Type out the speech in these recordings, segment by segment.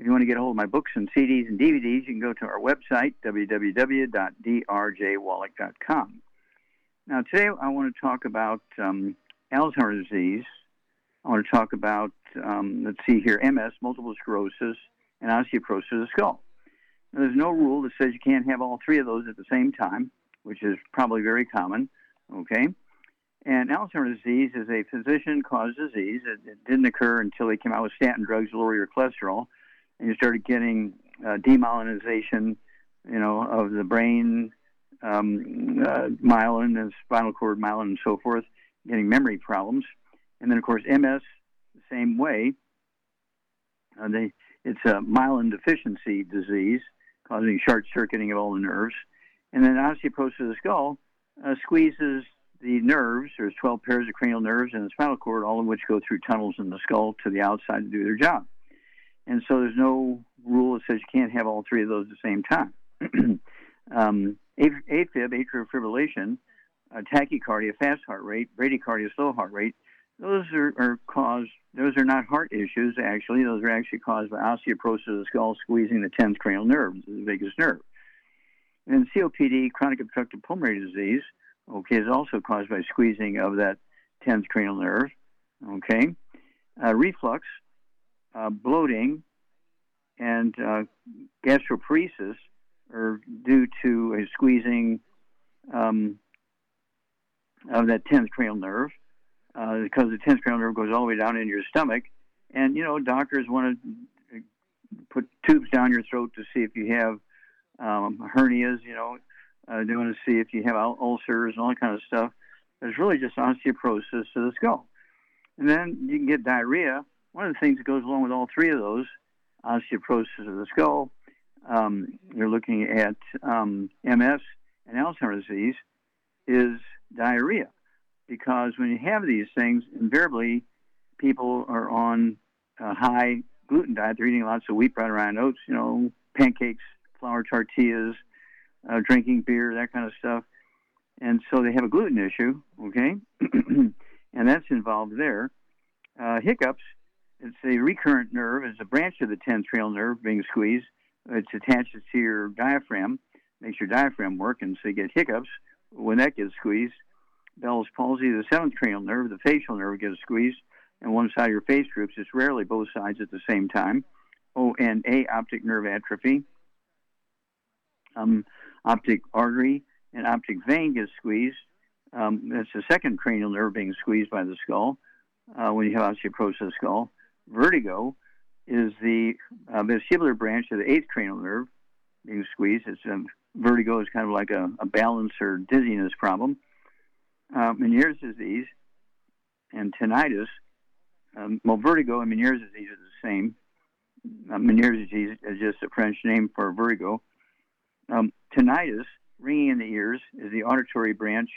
if you want to get a hold of my books and CDs and DVDs, you can go to our website, www.drjwallach.com. Now, today I want to talk about um, Alzheimer's disease. I want to talk about, um, let's see here, MS, multiple sclerosis, and osteoporosis of the skull. There's no rule that says you can't have all three of those at the same time, which is probably very common. Okay? And Alzheimer's disease is a physician caused disease. It, it, didn't occur until they came out with statin drugs lower your cholesterol, and you started getting uh, demyelinization, you know, of the brain, um, uh, myelin and spinal cord myelin and so forth, getting memory problems. And then, of course, MS, the same way. Uh, they, it's a myelin deficiency disease causing short circuiting of all the nerves. And then osteoporosis of the skull uh, squeezes the nerves. There's 12 pairs of cranial nerves in the spinal cord, all of which go through tunnels in the skull to the outside to do their job. And so there's no rule that says you can't have all three of those at the same time. um, AFib, atrial fibrillation, uh, tachycardia, fast heart rate, bradycardia, slow heart rate, those are, are, caused, those are not heart issues, actually. Those are actually caused by osteoporosis of the skull squeezing the 10th cranial nerve, the biggest nerve. And COPD, chronic obstructive pulmonary disease, okay, is also caused by squeezing of that 10th cranial nerve, okay. Uh, reflux, uh, bloating, and uh, gastroparesis are due to a squeezing um, of that 10th cranial nerve uh, because the 10th cranial nerve goes all the way down into your stomach. And, you know, doctors want to put tubes down your throat to see if you have um, hernias, you know, uh, they want to see if you have ulcers and all that kind of stuff. It's really just osteoporosis of the skull. And then you can get diarrhea. One of the things that goes along with all three of those, osteoporosis of the skull, um, you're looking at um, MS and Alzheimer's disease, is diarrhea because when you have these things, invariably people are on a high gluten diet. They're eating lots of wheat bread, rye, and oats, you know, pancakes, flour tortillas, uh, drinking beer, that kind of stuff. And so they have a gluten issue, okay? and that's involved there. Uh, hiccups, it's a recurrent nerve. It's a branch of the 10th cranial nerve being squeezed. It's attached to your diaphragm, makes your diaphragm work, and so you get hiccups when that gets squeezed. Bell's palsy, the seventh cranial nerve, the facial nerve gets squeezed, and one side of your face droops. It's rarely both sides at the same time. Oh, and A, optic nerve atrophy. Um, optic artery and optic vein gets squeezed. Um, that's the second cranial nerve being squeezed by the skull uh, when you have osteoporosis the skull. Vertigo is the uh, vestibular branch of the eighth cranial nerve being squeezed. It's um, vertigo is kind of like a, a balance or dizziness problem uh, Meniere's disease and tinnitus. Um, well, vertigo and Meniere's disease are the same. Uh, Meniere's disease is just a French name for vertigo. Um, tinnitus, ringing in the ears, is the auditory branch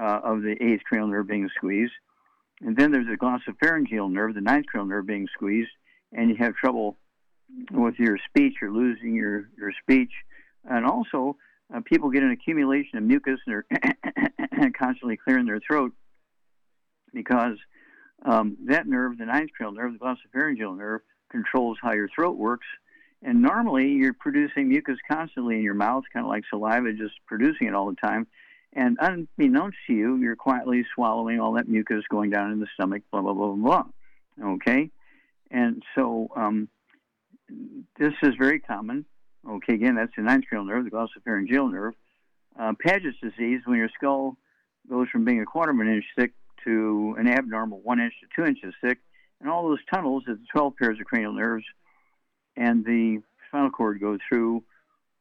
uh, of the eighth cranial nerve being squeezed. And then there's the glossopharyngeal nerve, the ninth cranial nerve being squeezed, and you have trouble with your speech, you're losing your, your speech. And also, uh, people get an accumulation of mucus and they're constantly clearing their throat because um, that nerve, the ninth cranial nerve, the glossopharyngeal nerve, controls how your throat works. And normally you're producing mucus constantly in your mouth, kind of like saliva, just producing it all the time. And unbeknownst to you, you're quietly swallowing all that mucus going down in the stomach, blah, blah, blah, blah. Okay? And so um, this is very common. Okay, again, that's the ninth cranial nerve, the glossopharyngeal nerve. Uh, Paget's disease, when your skull goes from being a quarter of an inch thick to an abnormal one inch to two inches thick, and all those tunnels that the 12 pairs of cranial nerves and the spinal cord go through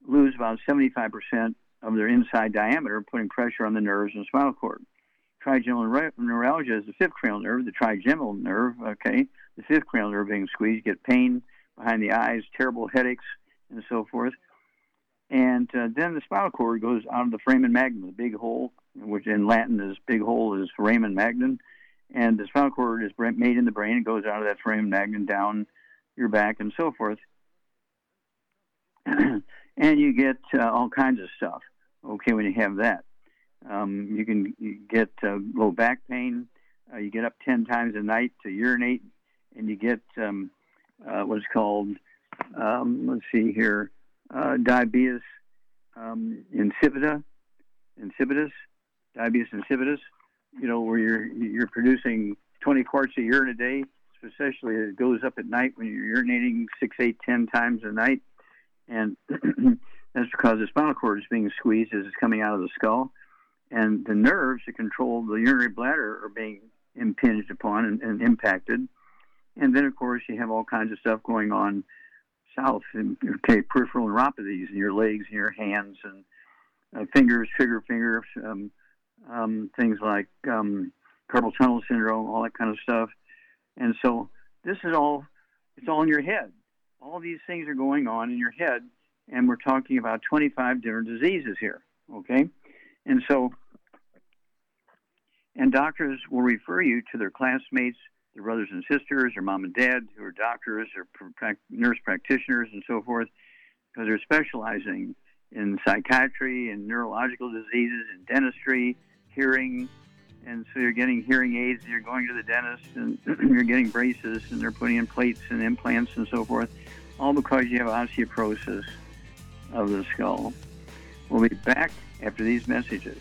lose about 75% of their inside diameter, putting pressure on the nerves and spinal cord. Trigeminal neuralgia is the fifth cranial nerve, the trigeminal nerve, okay? The fifth cranial nerve being squeezed, get pain behind the eyes, terrible headaches, and so forth. And uh, then the spinal cord goes out of the foramen magnum, the big hole, which in Latin is big hole is foramen magnum. And the spinal cord is made in the brain. It goes out of that foramen magnum down your back and so forth. and you get uh, all kinds of stuff, okay, when you have that. Um, you can get uh, low back pain. Uh, you get up 10 times a night to urinate, and you get um, uh, what's called, um, let's see here, uh, diabetes um, insipida, insipidus, diabetes insipidus, you know, where you're, you're producing 20 quarts of urine a day, especially it goes up at night when you're urinating six, eight, ten times a night. And that's because the spinal cord is being squeezed as it's coming out of the skull and the nerves that control the urinary bladder are being impinged upon and, and impacted. And then, of course, you have all kinds of stuff going on south, and, okay, peripheral neuropathies in your legs and your hands and uh, fingers, trigger fingers, um, um, things like um, carpal tunnel syndrome, all that kind of stuff. And so this is all, it's all in your head. All these things are going on in your head, and we're talking about 25 different diseases here, okay? And so, and doctors will refer you to their classmates, their brothers and sisters, or mom and dad who are doctors or nurse practitioners and so forth, because they're specializing in psychiatry and neurological diseases and dentistry, hearing. And so you're getting hearing aids, and you're going to the dentist, and you're getting braces, and they're putting in plates and implants and so forth, all because you have osteoporosis of the skull. We'll be back after these messages.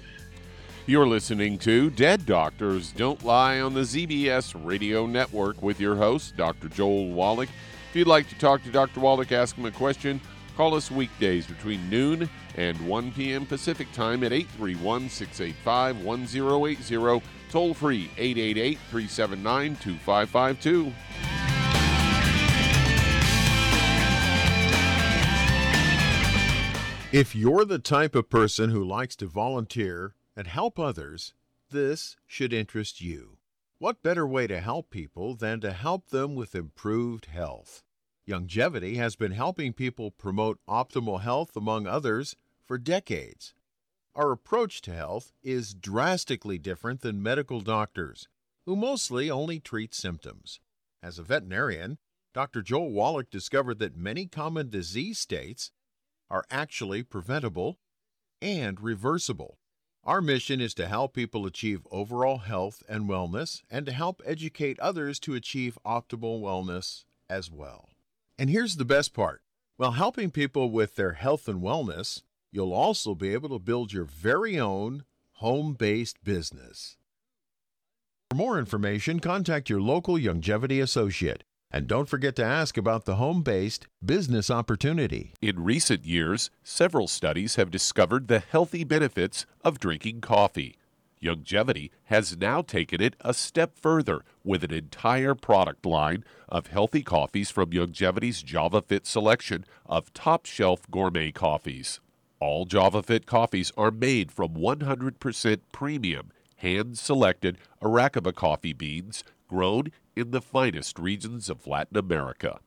You're listening to Dead Doctors Don't Lie on the ZBS Radio Network with your host, Dr. Joel Wallach. If you'd like to talk to Dr. Wallach, ask him a question, call us weekdays between noon and 1 p.m. Pacific Time at 831 685 1080, toll free 888 379 2552. If you're the type of person who likes to volunteer and help others, this should interest you. What better way to help people than to help them with improved health? Youngevity has been helping people promote optimal health, among others, for decades. Our approach to health is drastically different than medical doctors, who mostly only treat symptoms. As a veterinarian, Dr. Joel Wallach discovered that many common disease states are actually preventable and reversible. Our mission is to help people achieve overall health and wellness and to help educate others to achieve optimal wellness as well. And here's the best part while helping people with their health and wellness, you'll also be able to build your very own home based business. For more information, contact your local Youngevity associate. And don't forget to ask about the home based business opportunity. In recent years, several studies have discovered the healthy benefits of drinking coffee. Youngevity has now taken it a step further with an entire product line of healthy coffees from Youngevity's JavaFit selection of top shelf gourmet coffees. All JavaFit coffees are made from 100% premium, hand selected Arabica coffee beans grown in the finest regions of Latin America.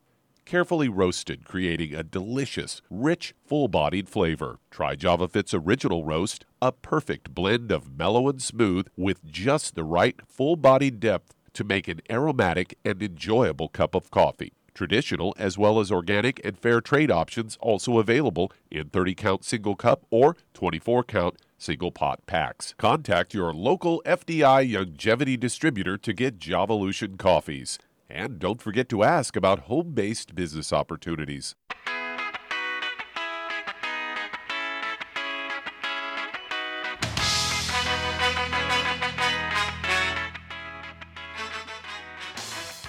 Carefully roasted, creating a delicious, rich, full bodied flavor. Try JavaFit's original roast, a perfect blend of mellow and smooth with just the right full bodied depth to make an aromatic and enjoyable cup of coffee. Traditional as well as organic and fair trade options also available in 30 count single cup or 24 count single pot packs. Contact your local FDI Youngevity distributor to get Javalution coffees. And don't forget to ask about home based business opportunities.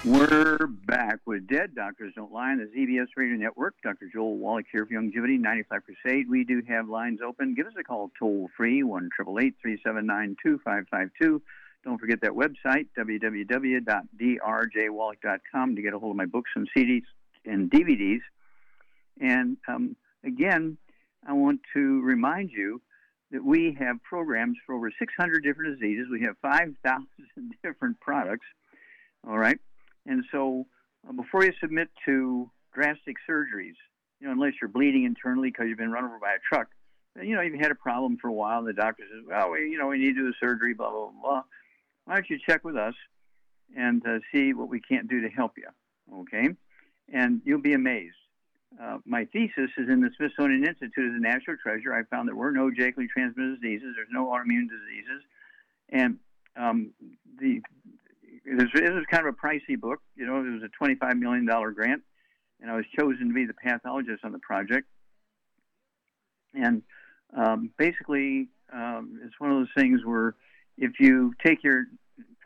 We're back with Dead Doctors Don't Lie on the ZBS Radio Network. Dr. Joel Wallach here for Longevity 95 Crusade. We do have lines open. Give us a call toll free, 1 379 2552. Don't forget that website, www.drjwallach.com, to get a hold of my books and CDs and DVDs. And um, again, I want to remind you that we have programs for over 600 different diseases. We have 5,000 different products. All right. And so uh, before you submit to drastic surgeries, you know, unless you're bleeding internally because you've been run over by a truck, you know, you've had a problem for a while, and the doctor says, well, we, you know, we need to do a surgery, blah, blah, blah. Why don't you check with us and uh, see what we can't do to help you, okay? And you'll be amazed. Uh, my thesis is in the Smithsonian Institute as a National Treasure. I found there were no genetically transmitted diseases. There's no autoimmune diseases. And um, the was, was kind of a pricey book. You know, it was a $25 million grant, and I was chosen to be the pathologist on the project. And um, basically, um, it's one of those things where if you take your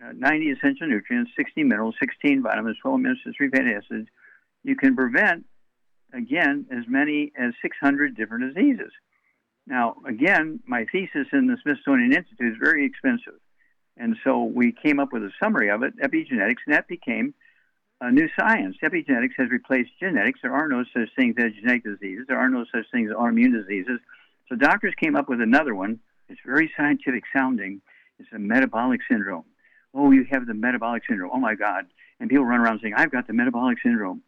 uh, 90 essential nutrients, 60 minerals, 16 vitamins, 12 minerals, 3 fatty acids, you can prevent, again, as many as 600 different diseases. Now, again, my thesis in the Smithsonian Institute is very expensive. And so we came up with a summary of it, epigenetics, and that became a new science. Epigenetics has replaced genetics. There are no such things as genetic diseases. There are no such things as autoimmune diseases. So doctors came up with another one. It's very scientific sounding. It's a metabolic syndrome. Oh, you have the metabolic syndrome. Oh my God. And people run around saying, I've got the metabolic syndrome.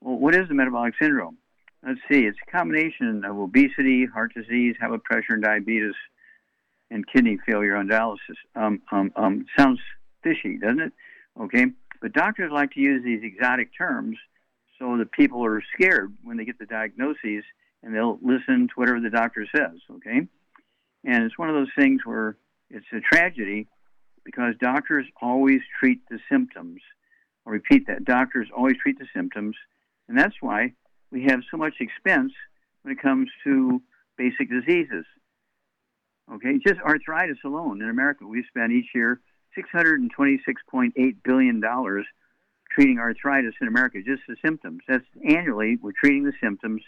Well, what is the metabolic syndrome? Let's see. It's a combination of obesity, heart disease, high blood pressure, and diabetes and kidney failure on dialysis. Um, um, um, sounds fishy, doesn't it? Okay, but doctors like to use these exotic terms so that people are scared when they get the diagnoses and they'll listen to whatever the doctor says. Okay, and it's one of those things where it's a tragedy because doctors always treat the symptoms. I'll repeat that: doctors always treat the symptoms, and that's why we have so much expense when it comes to basic diseases. Okay, just arthritis alone in America, we spend each year $626.8 billion treating arthritis in America, just the symptoms. That's annually, we're treating the symptoms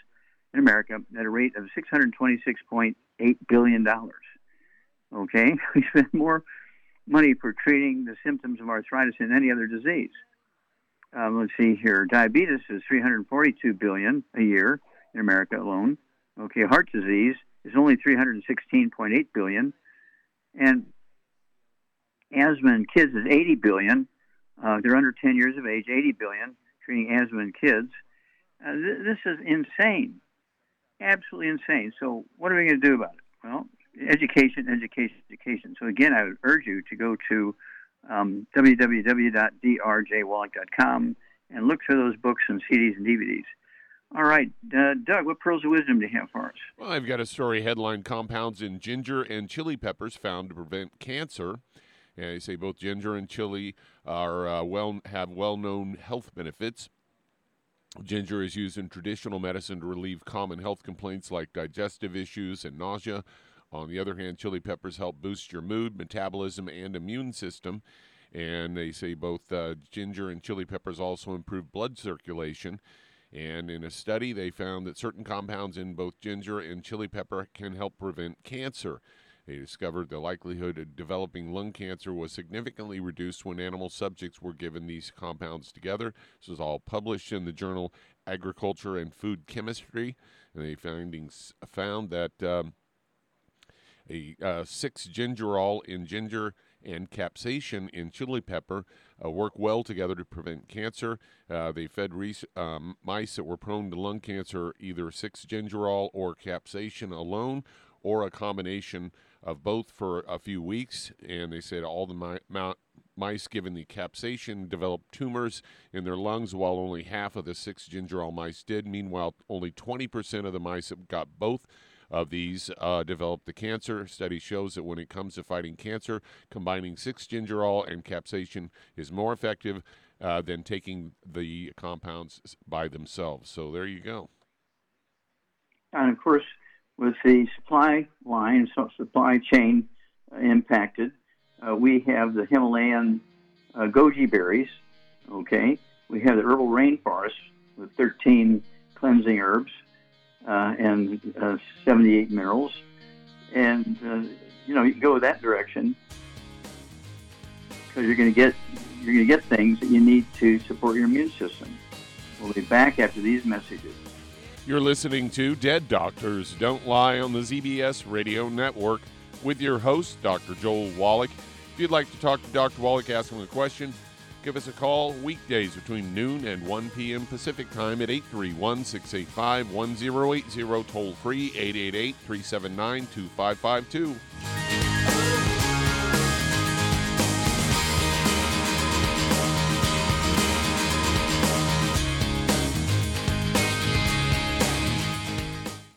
in America at a rate of $626.8 billion. Okay, we spend more money for treating the symptoms of arthritis than any other disease. Um, let's see here. Diabetes is 342 billion a year in America alone. Okay, heart disease is only 316.8 billion, and asthma in kids is 80 billion. Uh, they're under 10 years of age, 80 billion treating asthma in kids. Uh, th- this is insane, absolutely insane. So what are we going to do about it? Well, education, education, education. So again, I would urge you to go to um, www.drjwallach.com and look for those books and CDs and DVDs. All right, uh, Doug, what pearls of wisdom do you have for us? Well, I've got a story headline Compounds in ginger and chili peppers found to prevent cancer. And they say both ginger and chili are uh, well have well-known health benefits. Ginger is used in traditional medicine to relieve common health complaints like digestive issues and nausea. On the other hand, chili peppers help boost your mood, metabolism, and immune system. And they say both uh, ginger and chili peppers also improve blood circulation. And in a study, they found that certain compounds in both ginger and chili pepper can help prevent cancer. They discovered the likelihood of developing lung cancer was significantly reduced when animal subjects were given these compounds together. This was all published in the journal Agriculture and Food Chemistry. And the findings found that um, a uh, six gingerol in ginger and capsaicin in chili pepper uh, work well together to prevent cancer. Uh, they fed re- um, mice that were prone to lung cancer either 6-gingerol or capsaicin alone or a combination of both for a few weeks. And they said all the mi- mice given the capsaicin developed tumors in their lungs, while only half of the 6-gingerol mice did. Meanwhile, only 20% of the mice that got both of these uh, developed the cancer. Study shows that when it comes to fighting cancer, combining 6-gingerol and capsaicin is more effective uh, than taking the compounds by themselves. So there you go. And of course, with the supply line, so supply chain uh, impacted, uh, we have the Himalayan uh, goji berries, Okay, we have the herbal rainforest with 13 cleansing herbs and uh, 78 minerals, and uh, you know you go that direction because you're going to get you're going to get things that you need to support your immune system. We'll be back after these messages. You're listening to Dead Doctors Don't Lie on the ZBS Radio Network with your host, Dr. Joel Wallach. If you'd like to talk to Dr. Wallach, ask him a question, give us a call weekdays between noon and 1 p.m. Pacific Time at 831 685 1080, toll free 888 379 2552.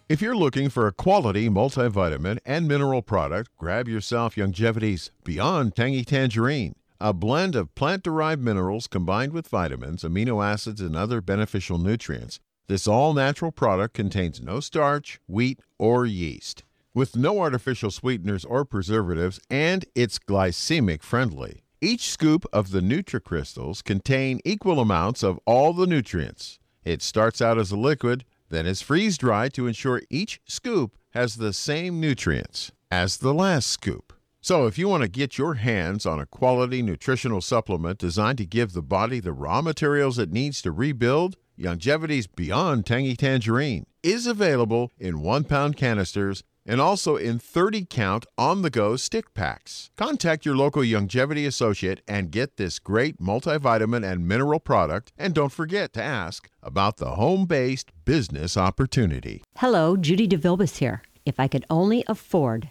If you're looking for a quality multivitamin and mineral product, grab yourself Youngevity's Beyond Tangy Tangerine, a blend of plant derived minerals combined with vitamins, amino acids, and other beneficial nutrients. This all natural product contains no starch, wheat, or yeast, with no artificial sweeteners or preservatives, and it's glycemic friendly. Each scoop of the NutriCrystals contain equal amounts of all the nutrients. It starts out as a liquid then is freeze dried to ensure each scoop has the same nutrients as the last scoop. So, if you want to get your hands on a quality nutritional supplement designed to give the body the raw materials it needs to rebuild, Youngevity's Beyond Tangy Tangerine is available in one pound canisters and also in 30 count on the go stick packs. Contact your local Longevity associate and get this great multivitamin and mineral product. And don't forget to ask about the home based business opportunity. Hello, Judy DeVilbus here. If I could only afford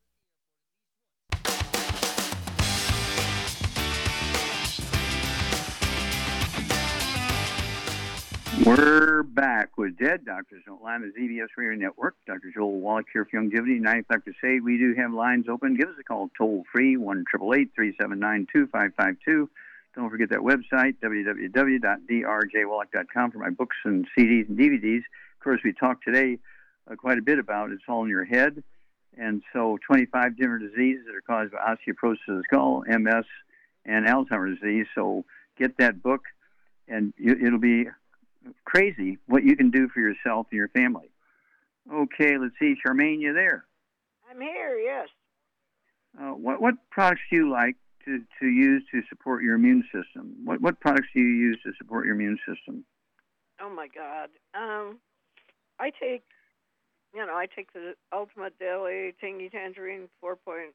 We're back with Dead Doctors on the ZBS Radio Network. Dr. Joel Wallach here for Longevity. 95 Say. We do have lines open. Give us a call toll free, 1 379 2552. Don't forget that website, www.drjwallach.com, for my books and CDs and DVDs. Of course, we talked today uh, quite a bit about it's all in your head. And so, 25 different diseases that are caused by osteoporosis of the skull, MS, and Alzheimer's disease. So, get that book, and you, it'll be crazy what you can do for yourself and your family. Okay, let's see. Charmaine, you there? I'm here, yes. Uh, what, what products do you like to, to use to support your immune system? What, what products do you use to support your immune system? Oh, my God. Um, I take, you know, I take the Ultimate Daily Tangy Tangerine 4. Point,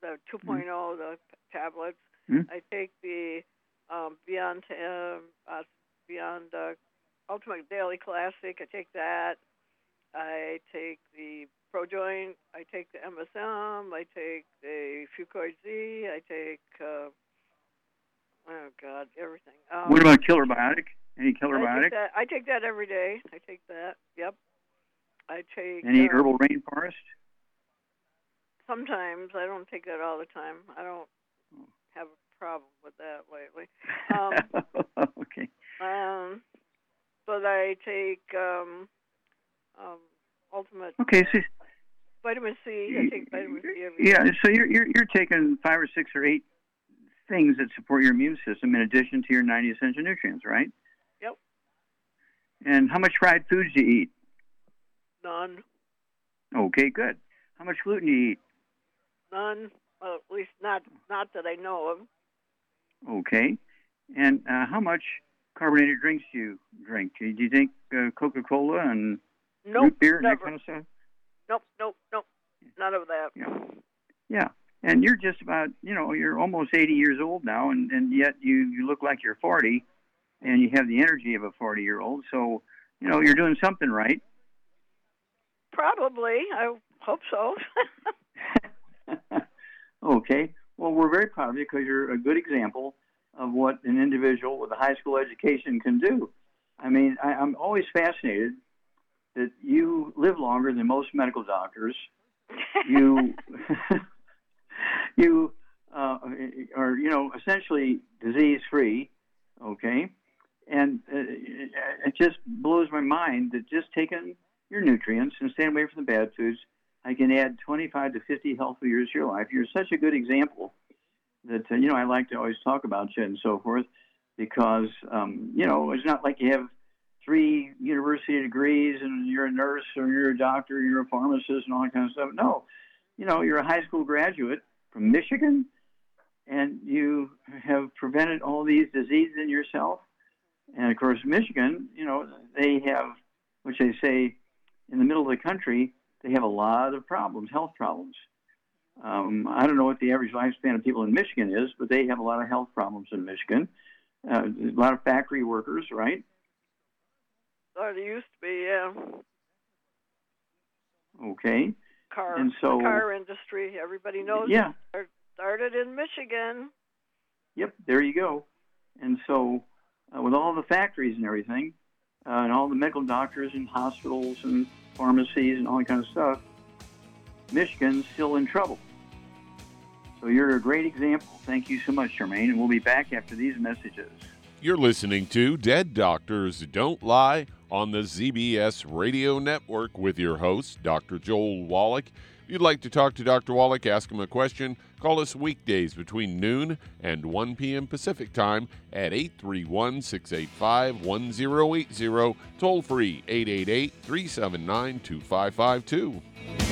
the 2.0, mm-hmm. the tablets. Mm-hmm. I take the um, Beyond, uh, uh, Beyond uh, Ultimate Daily Classic. I take that. I take the ProJoint. I take the MSM. I take the Fucoid Z. I take uh, oh god, everything. Um, what about Killer Biotic? Any Killer I Biotic? take that. I take that every day. I take that. Yep. I take Any uh, Herbal Rainforest? Sometimes I don't take that all the time. I don't have a problem with that lately. Um, okay. um, but I take um, um, Ultimate Okay. So, Vitamin C. I take vitamin C every yeah. So you're, you're you're taking five or six or eight things that support your immune system in addition to your 90 essential nutrients, right? Yep. And how much fried foods do you eat? None. Okay, good. How much gluten do you eat? None. Well, at least not not that I know of. Okay. And uh, how much carbonated drinks do you drink? Do you drink uh, Coca-Cola and Nope. root beer and never. that kind of stuff? Nope. Nope. Nope. None of that. Yeah. Yeah. And you're just about, you know, you're almost 80 years old now, and, and yet you, you look like you're 40, and you have the energy of a 40 year old. So, you know, you're doing something right. Probably. I hope so. okay. Well, we're very proud of you because you're a good example of what an individual with a high school education can do. I mean, I, I'm always fascinated that you live longer than most medical doctors. You, you uh, are, you know, essentially disease free. Okay. And uh, it just blows my mind that just taking your nutrients and staying away from the bad foods I can add 25 to 50 healthy years to your life. You're such a good example that, uh, you know, I like to always talk about you and so forth because, um, you know, it's not like you have three university degrees and you're a nurse or you're a doctor, or you're a pharmacist and all that kind of stuff. No, you know, you're a high school graduate from Michigan and you have prevented all these diseases in yourself. And of course, Michigan, you know, they have, which they say in the middle of the country, they have a lot of problems, health problems. Um, I don't know what the average lifespan of people in Michigan is, but they have a lot of health problems in Michigan. Uh, a lot of factory workers, right? or there used to be, yeah. Okay. Car, And so- car industry. Everybody knows. Yeah. it started in Michigan. Yep. There you go. And so, uh, with all the factories and everything, uh, and all the medical doctors and hospitals and pharmacies and all that kind of stuff, Michigan's still in trouble. So you're a great example. Thank you so much, Charmaine. And we'll be back after these messages. You're listening to Dead Doctors Don't Lie on the ZBS Radio Network with your host, Dr. Joel Wallach. If you'd like to talk to Dr. Wallach, ask him a question, call us weekdays between noon and 1 p.m. Pacific Time at 831 685 1080, toll free 888 379 2552.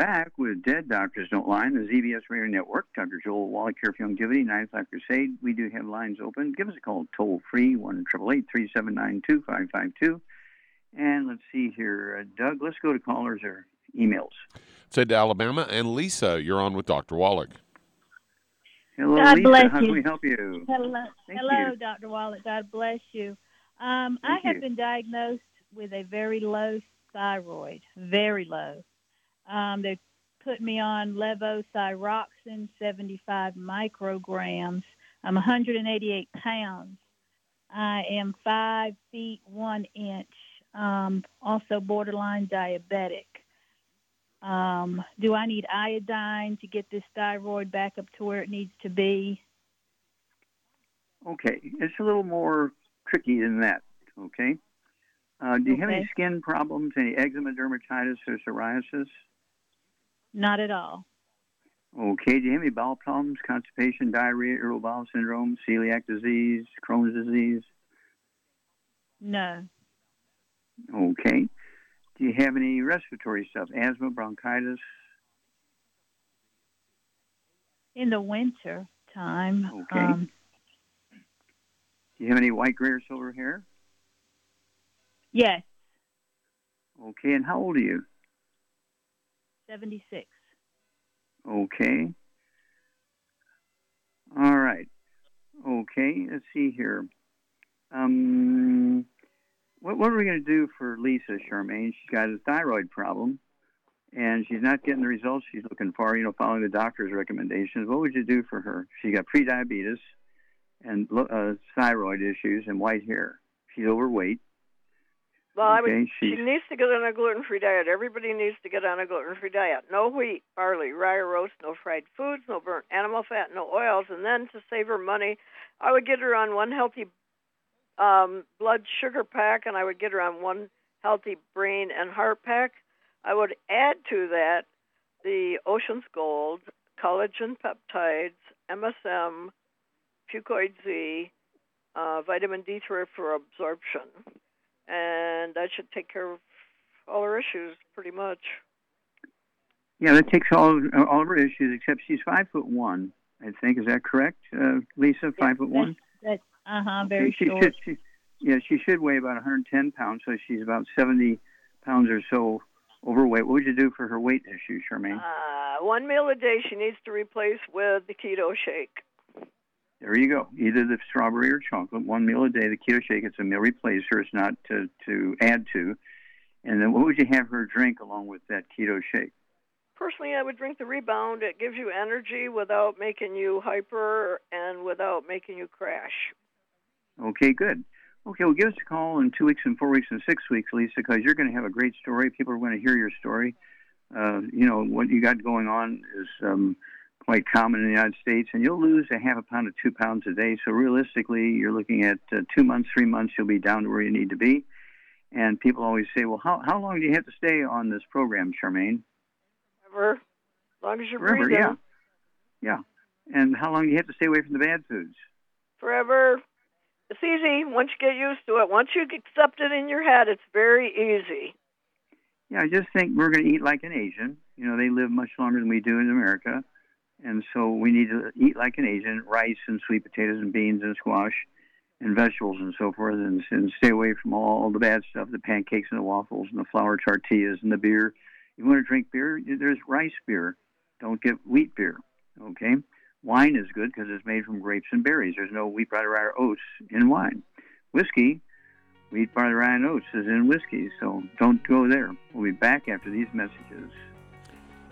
Back with Dead Doctors Don't Lie on the ZBS Radio Network. Dr. Joel Wallach here for Longevity, 9 o'clock crusade. We do have lines open. Give us a call toll free, 1 379 2552. And let's see here. Uh, Doug, let's go to callers or emails. Said to Alabama. And Lisa, you're on with Dr. Wallach. Hello, God Lisa. bless How you. can we help you? Hello, Thank hello, you. Dr. Wallach. God bless you. Um, I have you. been diagnosed with a very low thyroid, very low. Um, they put me on levothyroxine, 75 micrograms. I'm 188 pounds. I am five feet one inch. Um, also borderline diabetic. Um, do I need iodine to get this thyroid back up to where it needs to be? Okay, it's a little more tricky than that. Okay. Uh, do you have any skin problems, any eczema, dermatitis, or psoriasis? Not at all. Okay. Do you have any bowel problems, constipation, diarrhea, irritable bowel syndrome, celiac disease, Crohn's disease? No. Okay. Do you have any respiratory stuff, asthma, bronchitis? In the winter time. Okay. Um, Do you have any white, gray, or silver hair? yes, Okay. And how old are you? 76. Okay. All right. Okay. Let's see here. Um, what, what are we going to do for Lisa Charmaine? She's got a thyroid problem, and she's not getting the results she's looking for. You know, following the doctor's recommendations. What would you do for her? She's got prediabetes and uh, thyroid issues and white hair. She's overweight. Well, I would, Okay, she needs to get on a gluten-free diet. Everybody needs to get on a gluten-free diet. No wheat, barley, rye or roast, no fried foods, no burnt animal fat, no oils. And then to save her money, I would get her on one healthy um, blood sugar pack, and I would get her on one healthy brain and heart pack. I would add to that the Ocean's Gold, collagen peptides, MSM, Fucoid Z, uh, vitamin D3 for absorption, and that should take care of all her issues pretty much. Yeah, that takes all all of her issues except she's five foot one. I think is that correct, uh, Lisa? Five foot one. That's, uh huh, very she short. should. She, yeah, she should weigh about 110 pounds, so she's about 70 pounds or so overweight. What would you do for her weight issue, Charmaine? Uh, one meal a day she needs to replace with the keto shake. There you go. Either the strawberry or chocolate, one meal a day. The keto shake, it's a meal replacer. It's not to, to add to. And then what would you have her drink along with that keto shake? Personally, I would drink the rebound. It gives you energy without making you hyper and without making you crash. Okay, good. Okay, well, give us a call in two weeks and four weeks and six weeks, Lisa, because you're going to have a great story. People are going to hear your story. Uh, you know, what you got going on is um, quite common in the United States, and you'll lose a half a pound to two pounds a day. So realistically, you're looking at uh, two months, three months, you'll be down to where you need to be. And people always say, well, how, how long do you have to stay on this program, Charmaine? Forever, as long as you're Forever, breathing. yeah. Yeah. And how long do you have to stay away from the bad foods? Forever. It's easy once you get used to it. Once you accept it in your head, it's very easy. Yeah, I just think we're going to eat like an Asian. You know, they live much longer than we do in America. And so we need to eat like an Asian rice and sweet potatoes and beans and squash and vegetables and so forth and, and stay away from all the bad stuff the pancakes and the waffles and the flour tortillas and the beer. If You want to drink beer? There's rice beer. Don't get wheat beer. Okay? Wine is good because it's made from grapes and berries. There's no wheat, barley, rye, or oats in wine. Whiskey, wheat, barley, rye, and oats is in whiskey, so don't go there. We'll be back after these messages.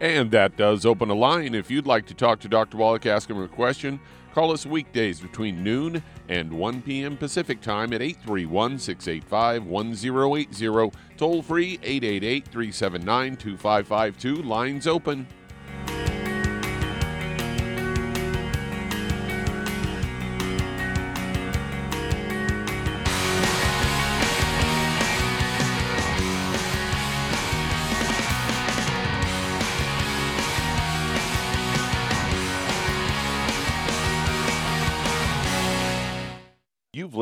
And that does open a line. If you'd like to talk to Dr. Wallach, ask him a question, call us weekdays between noon and 1 p.m. Pacific Time at 831 685 1080. Toll free 888 379 2552. Lines open.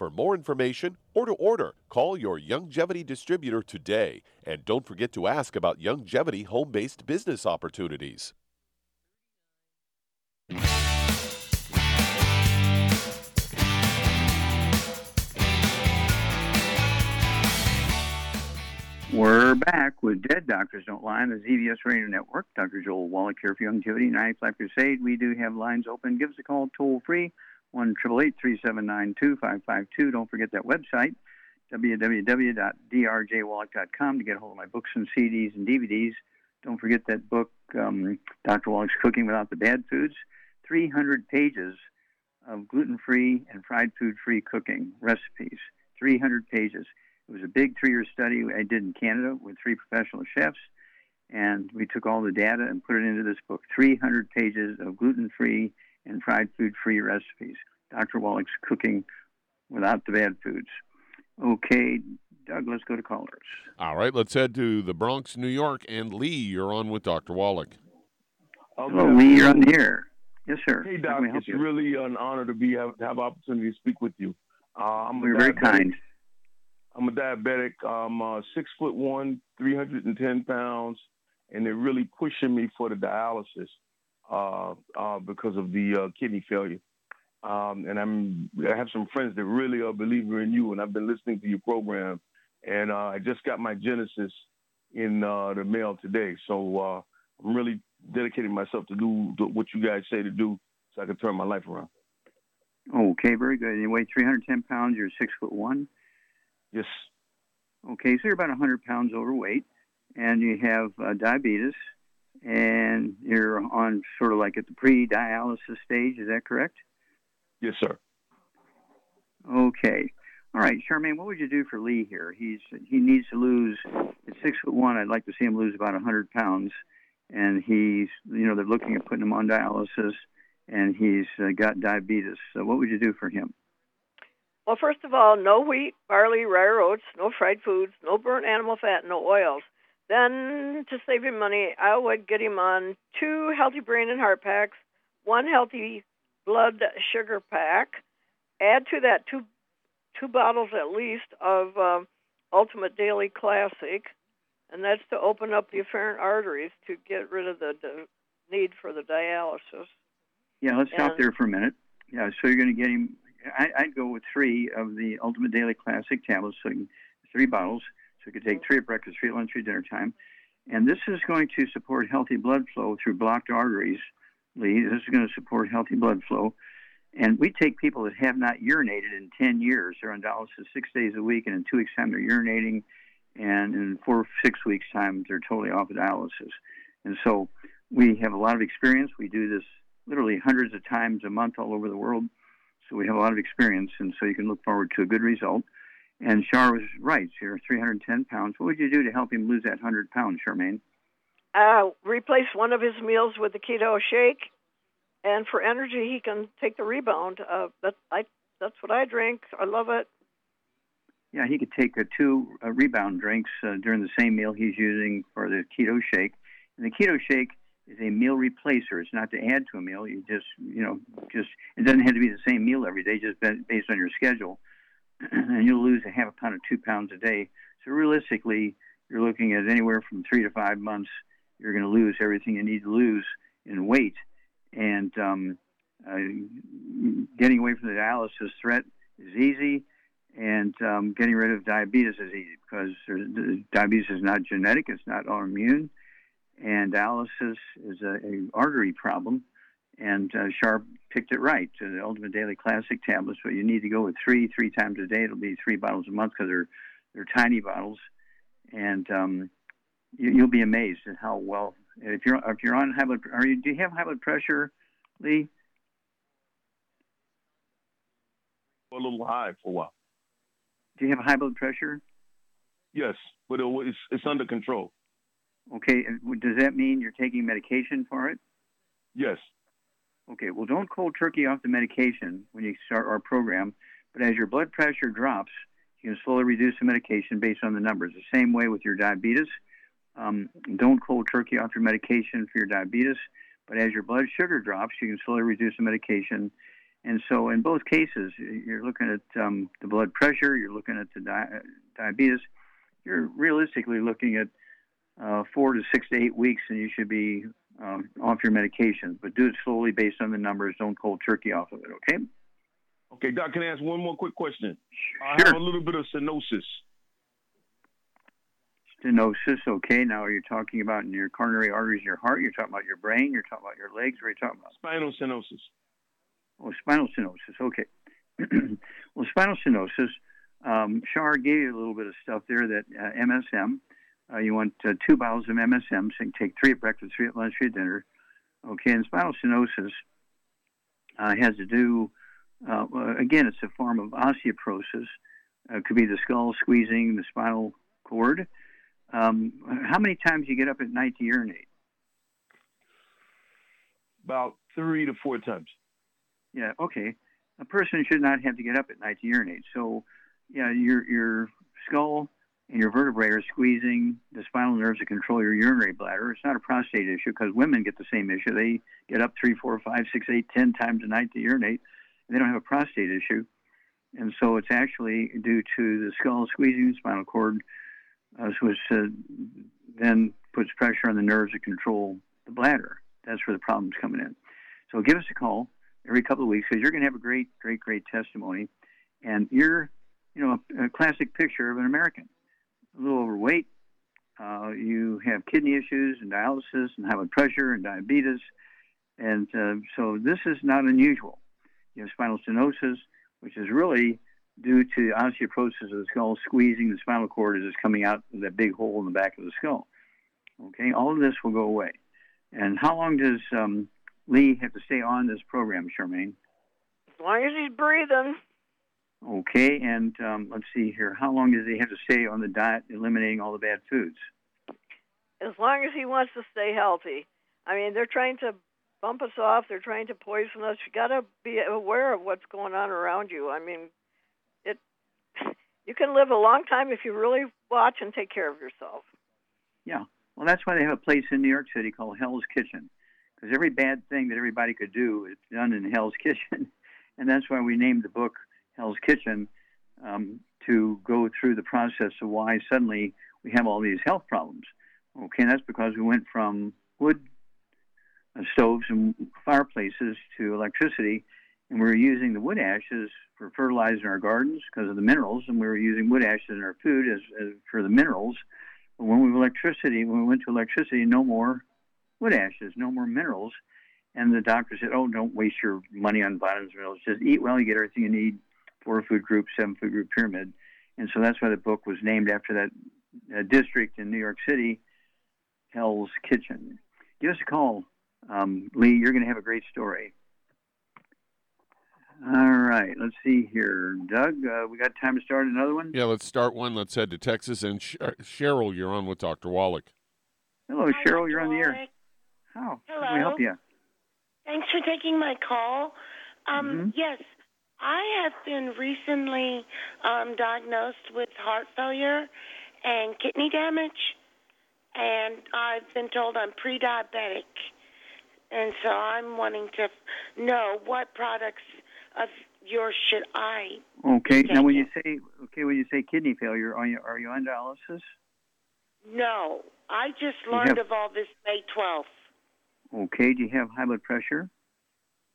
For more information or to order, call your Youngevity distributor today. And don't forget to ask about Youngevity home based business opportunities. We're back with Dead Doctors Don't Lie on the ZBS Radio Network. Dr. Joel Wallach here for Youngevity 95 Crusade. We do have lines open. Give us a call toll free, 1 379 Don't forget that website, www.drjwallach.com, to get a hold of my books and CDs and DVDs. Don't forget that book, um, Dr. Wallach's Cooking Without the Bad Foods. 300 pages of gluten free and fried food free cooking recipes. 300 pages. It was a big three year study I did in Canada with three professional chefs, and we took all the data and put it into this book 300 pages of gluten free and fried food free recipes. Dr. Wallach's Cooking Without the Bad Foods. Okay, Doug, let's go to callers. All right, let's head to the Bronx, New York. And Lee, you're on with Dr. Wallach. Hello, Lee. You're on the air. Yes, sir. Hey, Doc. It's you? really an honor to be have, have opportunity to speak with you. Uh, I'm We're very kind. I'm a diabetic. I'm uh, six foot one, 310 pounds, and they're really pushing me for the dialysis because of the uh, kidney failure. Um, and I'm I have some friends that really are a believer in you, and I've been listening to your program. And uh, I just got my Genesis in uh, the mail today, so uh, I'm really dedicating myself to do what you guys say to do, so I can turn my life around. Okay, very good. You weigh 310 pounds. You're six foot one. Yes. Okay, so you're about 100 pounds overweight, and you have uh, diabetes, and you're on sort of like at the pre-dialysis stage. Is that correct? Yes, sir. Okay. All right, Charmaine, what would you do for Lee here? He's he needs to lose at six foot one. I'd like to see him lose about 100 pounds, and he's you know they're looking at putting him on dialysis, and he's uh, got diabetes. So what would you do for him? Well, first of all, no wheat, barley, rare oats, no fried foods, no burnt animal fat, no oils. Then, to save him money, I would get him on two healthy brain and heart packs, one healthy blood sugar pack. Add to that two two bottles at least of um, Ultimate Daily Classic, and that's to open up the afferent arteries to get rid of the, need for the dialysis. Yeah, let's stop there for a minute. Yeah, so you're going to get him. I, I'd go with three of the Ultimate Daily Classic tablets, so three bottles. So you could take three at breakfast, three at lunch, three at dinner time. And this is going to support healthy blood flow through blocked arteries. Lee, this is going to support healthy blood flow. And we take people that have not urinated in 10 years. They're on dialysis six days a week, and in two weeks' time, they're urinating. And in four, six weeks' time, they're totally off of dialysis. And so we have a lot of experience. We do this literally hundreds of times a month all over the world. So we have a lot of experience, and so you can look forward to a good result. And Char was right. You're 310 pounds. What would you do to help him lose that 100 pounds, Charmaine? Uh, replace one of his meals with the keto shake, and for energy, he can take the rebound. Uh, that I that's what I drink. I love it. Yeah, he could take uh, two uh, rebound drinks uh, during the same meal he's using for the keto shake. And the keto shake is a meal replacer. It's not to add to a meal. You just, you know, just it doesn't have to be the same meal every day, just based on your schedule. and you'll lose a half a pound to two pounds a day. So realistically, you're looking at anywhere from three to five months. You're going to lose everything you need to lose in weight, and um, uh, getting away from the dialysis threat is easy, and um, getting rid of diabetes is easy because diabetes is not genetic, it's not autoimmune, and dialysis is a, a artery problem. And uh, Sharp picked it right. Uh, the Ultimate Daily Classic tablets, but you need to go with three, three times a day. It'll be three bottles a month because they're they're tiny bottles, and um, you, you'll be amazed at how well. If you're if you're on high blood, are you? Do you have high blood pressure, Lee? A little high for a while. Do you have high blood pressure? Yes, but it, it's, it's under control. Okay, does that mean you're taking medication for it? Yes. Okay, well, don't cold turkey off the medication when you start our program, but as your blood pressure drops, you can slowly reduce the medication based on the numbers. The same way with your diabetes. Um, don't cold turkey off your medication for your diabetes, but as your blood sugar drops, you can slowly reduce the medication. And so, in both cases, you're looking at um, the blood pressure, you're looking at the di- diabetes, you're realistically looking at uh, four to six to eight weeks, and you should be um, off your medications, But do it slowly based on the numbers. Don't cold turkey off of it. Okay. Okay, Doc, can I ask one more quick question? I Sure. have a little bit of stenosis. Stenosis. Okay. Now, are you talking about in your coronary arteries in your heart? You're talking about your brain. You're talking about your legs. What are you talking about? Spinal stenosis. Oh, spinal stenosis. Okay. well, spinal stenosis. Um, Shar gave you a little bit of stuff there that uh, MSM. Uh, you want uh, two bottles of MSM, so you can take three at breakfast, three at lunch, three at dinner. Okay, and spinal stenosis uh, has to do, uh, again, it's a form of osteoporosis. Uh, it could be the skull squeezing the spinal cord. Um, how many times do you get up at night to urinate? About three to four times. Yeah, okay. A person should not have to get up at night to urinate. So, yeah, your your skull your vertebrae are squeezing the spinal nerves that control your urinary bladder. It's not a prostate issue because women get the same issue. They get up three, four, five, six, eight, ten times a night to urinate. And they don't have a prostate issue. And so it's actually due to the skull squeezing the spinal cord, uh, which uh, then puts pressure on the nerves that control the bladder. That's where the problem's coming in. So give us a call every couple of weeks because you're going to have a great, great, great testimony. And you're, you know, a, a classic picture of an American a little overweight. Uh, you have kidney issues and dialysis and high blood pressure and diabetes. And uh, so this is not unusual. You have spinal stenosis, which is really due to osteoporosis of the skull squeezing the spinal cord as it's coming out of that big hole in the back of the skull. Okay, all of this will go away. And how long does um, Lee have to stay on this program, Charmaine? As long as he's breathing. Okay, and um, let's see here. How long does he have to stay on the diet, eliminating all the bad foods? As long as he wants to stay healthy. I mean, they're trying to bump us off. They're trying to poison us. You got to be aware of what's going on around you. I mean, it. You can live a long time if you really watch and take care of yourself. Yeah. Well, that's why they have a place in New York City called Hell's Kitchen, because every bad thing that everybody could do is done in Hell's Kitchen, and that's why we named the book Hell's Kitchen um, to go through the process of why suddenly we have all these health problems. Okay, that's because we went from wood uh, stoves and fireplaces to electricity, and we were using the wood ashes for fertilizing our gardens because of the minerals, and we were using wood ashes in our food as, as for the minerals. But when we electricity, when we went to electricity, no more wood ashes, no more minerals. And the doctor said, "Oh, don't waste your money on vitamins and minerals. Just eat well. You get everything you need four food group, seven food group pyramid. And so that's why the book was named after that uh, district in New York City, Hell's Kitchen. Give us a call, um, Lee. You're going to have a great story. All right, let's see here. Doug, uh, we got time to start another one? Yeah, let's start one. Let's head to Texas. And Sh- uh, Cheryl, you're on with Dr. Wallach. Hello, Hi, Cheryl. Dr. You're on the air. Wallach. How Hello. can we help you? Thanks for taking my call. Um, Mhm. Yes, I have been recently um, diagnosed with heart failure and kidney damage, and I've been told I'm pre-diabetic, and so I'm wanting to know what products of yours should I? Okay. Now, when you say okay, when you say kidney failure, are you are you on dialysis? No, I just learned have- of all this May 12th. Okay. Do you have high blood pressure?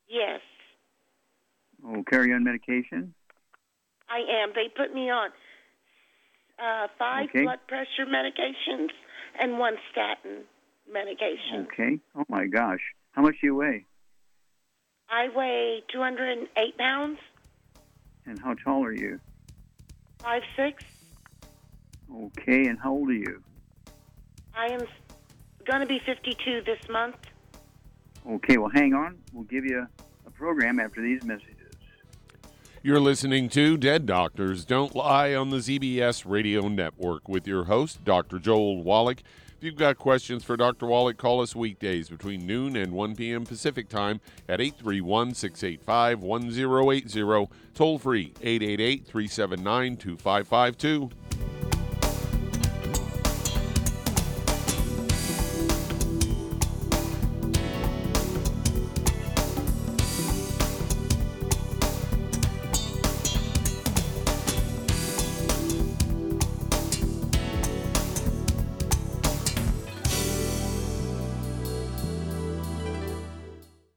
Yes, Are you on medication? I am. They put me on uh, five Okay. blood pressure medications and one statin medication. Okay. Oh my gosh. How much do you weigh? I weigh 208 pounds, And how tall are you? five six. Okay. And how old are you? I am going to be 52 this month. Okay. Well, hang on. We'll give you a program after these messages. You're listening to Dead Doctors Don't Lie on the ZBS Radio Network with your host, Dr. Joel Wallach. If you've got questions for Dr. Wallach, call us weekdays between noon and 1 p.m. Pacific Time at 831 685 1080. Toll free 888 379 2552.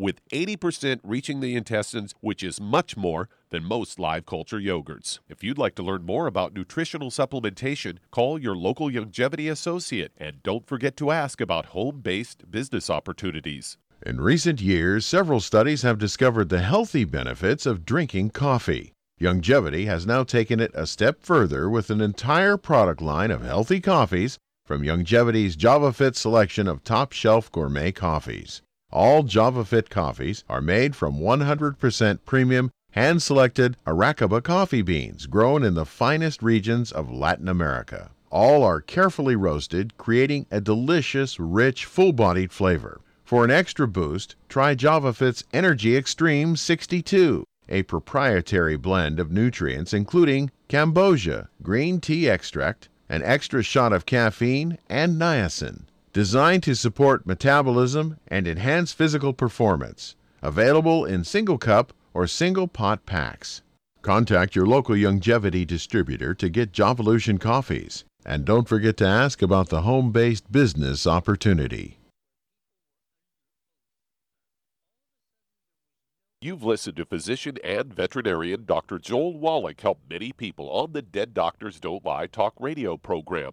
With 80% reaching the intestines, which is much more than most live culture yogurts. If you'd like to learn more about nutritional supplementation, call your local Youngevity associate and don't forget to ask about home based business opportunities. In recent years, several studies have discovered the healthy benefits of drinking coffee. Youngevity has now taken it a step further with an entire product line of healthy coffees from Youngevity's JavaFit selection of top shelf gourmet coffees. All JavaFit coffees are made from 100% premium, hand selected Arabica coffee beans grown in the finest regions of Latin America. All are carefully roasted, creating a delicious, rich, full bodied flavor. For an extra boost, try JavaFit's Energy Extreme 62, a proprietary blend of nutrients including cambogia, green tea extract, an extra shot of caffeine, and niacin designed to support metabolism and enhance physical performance. Available in single cup or single pot packs. Contact your local Youngevity distributor to get Jovolution coffees. And don't forget to ask about the home based business opportunity. You've listened to physician and veterinarian Dr. Joel Wallach help many people on the Dead Doctors Don't Lie talk radio program.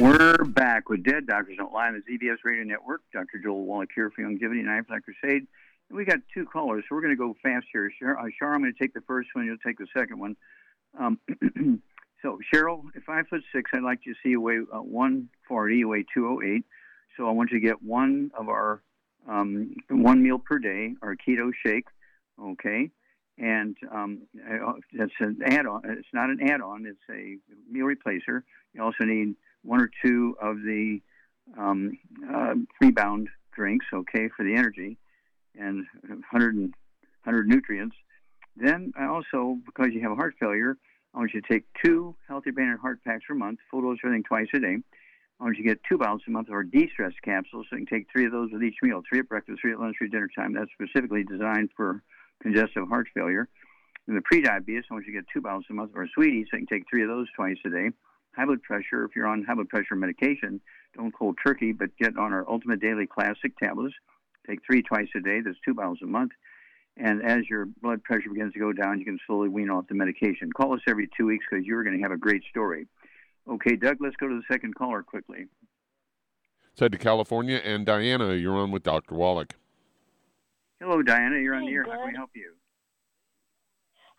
We're back with Dead Doctors Don't Lie on the ZBS Radio Network. Dr. Joel Wallach here for Youngevity and Lifeline Crusade. And we got two callers, so we're going to go fast here. Char, uh, Char, I'm going to take the first one. You'll take the second one. Um, so, Cheryl, at five foot six, I'd like you to see you weigh uh, 140, you weigh 208. So I want you to get one of our um, one meal per day, our keto shake, okay? And um, uh, that's an add-on. It's not an add-on. It's a meal replacer. You also need one or two of the um, uh, rebound drinks, okay, for the energy and 100, 100 nutrients. Then I also, because you have heart failure, I want you to take two healthy brain and heart packs per month, full dose everything twice a day. I want you to get two bottles a month our de-stress capsules, so you can take three of those with each meal, three at breakfast, three at lunch, three at dinner time. That's specifically designed for congestive heart failure. And the pre-diabetes, I want you to get two bottles a month of our sweeties, so you can take three of those twice a day high blood pressure, if you're on high blood pressure medication, don't cold turkey, but get on our Ultimate Daily Classic tablets. Take three twice a day. That's two bottles a month. And as your blood pressure begins to go down, you can slowly wean off the medication. Call us every two weeks because you're going to have a great story. Okay, Doug, let's go to the second caller quickly. Let's head to California. And Diana, you're on with Dr. Wallach. Hello, Diana. You're on the air. How can we help you?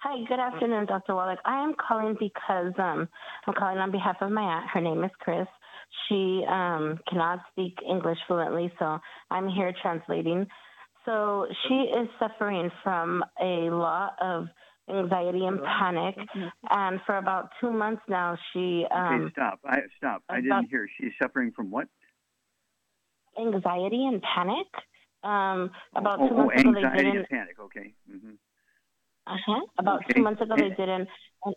Hi, good afternoon, Dr. Wallach. I am calling because um, I'm calling on behalf of my aunt. Her name is Chris. She um, cannot speak English fluently, so I'm here translating. So she is suffering from a lot of anxiety and panic, and for about two months now, she. Um, okay, stop. I stop. I didn't hear. She's suffering from what? Anxiety and panic. Um, about oh, two oh, months ago, anxiety and panic. Okay. hmm Uh huh. About Okay. two months ago, they didn't. uh,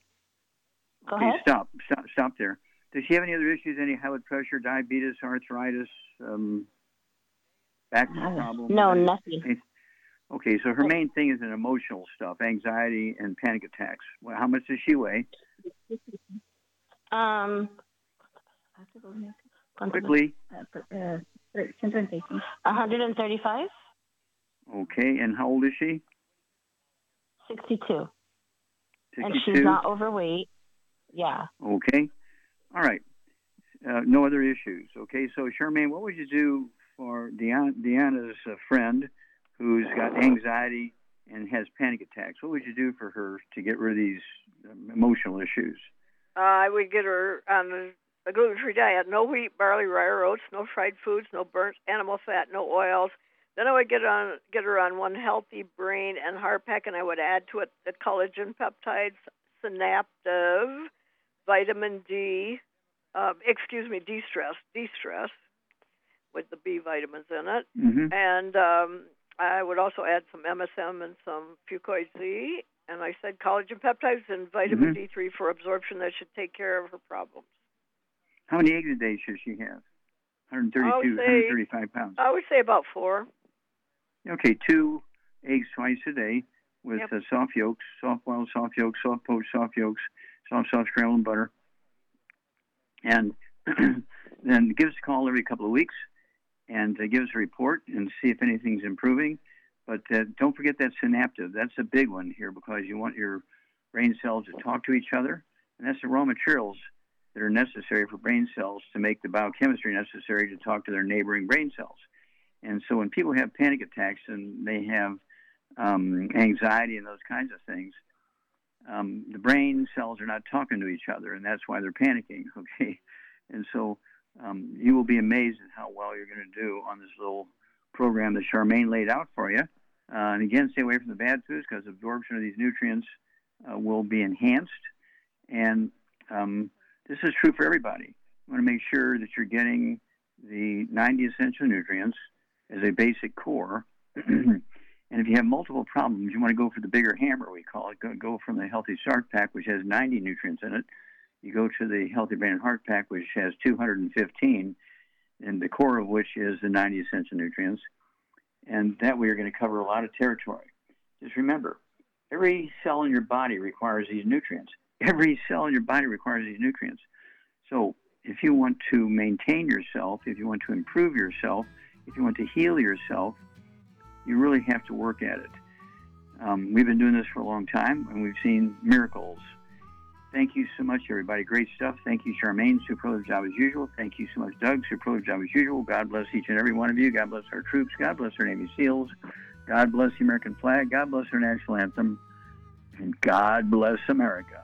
Go okay, ahead. stop. Stop. Stop there. Does she have any other issues? Any high blood pressure, diabetes, arthritis, um, back problems? No, nothing. Okay, so her main thing is an emotional stuff, anxiety and panic attacks. Well, how much does she weigh? Um. Quickly. Uh, 135, Okay, and how old is she? 62. And she's not overweight. Yeah. Okay. All right. Uh, no other issues. Okay, so Charmaine, what would you do for Deanna, Deanna's uh, friend who's got anxiety and has panic attacks, what would you do for her to get rid of these um, emotional issues? Uh, I would get her on a gluten-free diet: no wheat, barley, rye, or oats, no fried foods, no burnt animal fat, no oils. Then I would get on get her on one healthy brain and heart pack, and I would add to it the collagen peptides, Synaptive, vitamin D, uh, excuse me, de-stress, de-stress, with the B vitamins in it, Mhm. and um, I would also add some MSM and some Fucoid Z, and I said collagen peptides and vitamin Mhm. D3 for absorption that should take care of her problems. How many eggs a day should she have? 132, say, 135 pounds. I would say about four. Okay, two eggs twice a day with Yep. uh, soft yolks, soft boiled soft yolks, soft poached soft yolks, soft soft scrambled butter, and then give us a call every couple of weeks and uh, give us a report and see if anything's improving. But uh, don't forget that synaptive. That's a big one here because you want your brain cells to talk to each other, and that's the raw materials that are necessary for brain cells to make the biochemistry necessary to talk to their neighboring brain cells. And so when people have panic attacks and they have um, anxiety and those kinds of things, um, the brain cells are not talking to each other, and that's why they're panicking. Okay, and so um, you will be amazed at how well you're going to do on this little program that Charmaine laid out for you. Uh, and again, stay away from the bad foods because absorption of these nutrients uh, will be enhanced. And um, this is true for everybody. You want to make sure that you're getting the 90 essential nutrients as a basic core. and if you have multiple problems, you want to go for the bigger hammer, we call it. Go, go from the Healthy Start Pack, which has 90 nutrients in it. You go to the Healthy Brain and Heart Pack, which has 215, and the core of which is the 90 essential nutrients. And that way you're going to cover a lot of territory. Just remember, every cell in your body requires these nutrients. Every cell in your body requires these nutrients. So if you want to maintain yourself, if you want to improve yourself, if you want to heal yourself, you really have to work at it. Um, we've been doing this for a long time, and we've seen miracles. Thank you so much, everybody. Great stuff. Thank you, Charmaine. Superlative job as usual. Thank you so much, Doug. Superlative job as usual. God bless each and every one of you. God bless our troops. God bless our Navy SEALs. God bless the American flag. God bless our national anthem. And God bless America.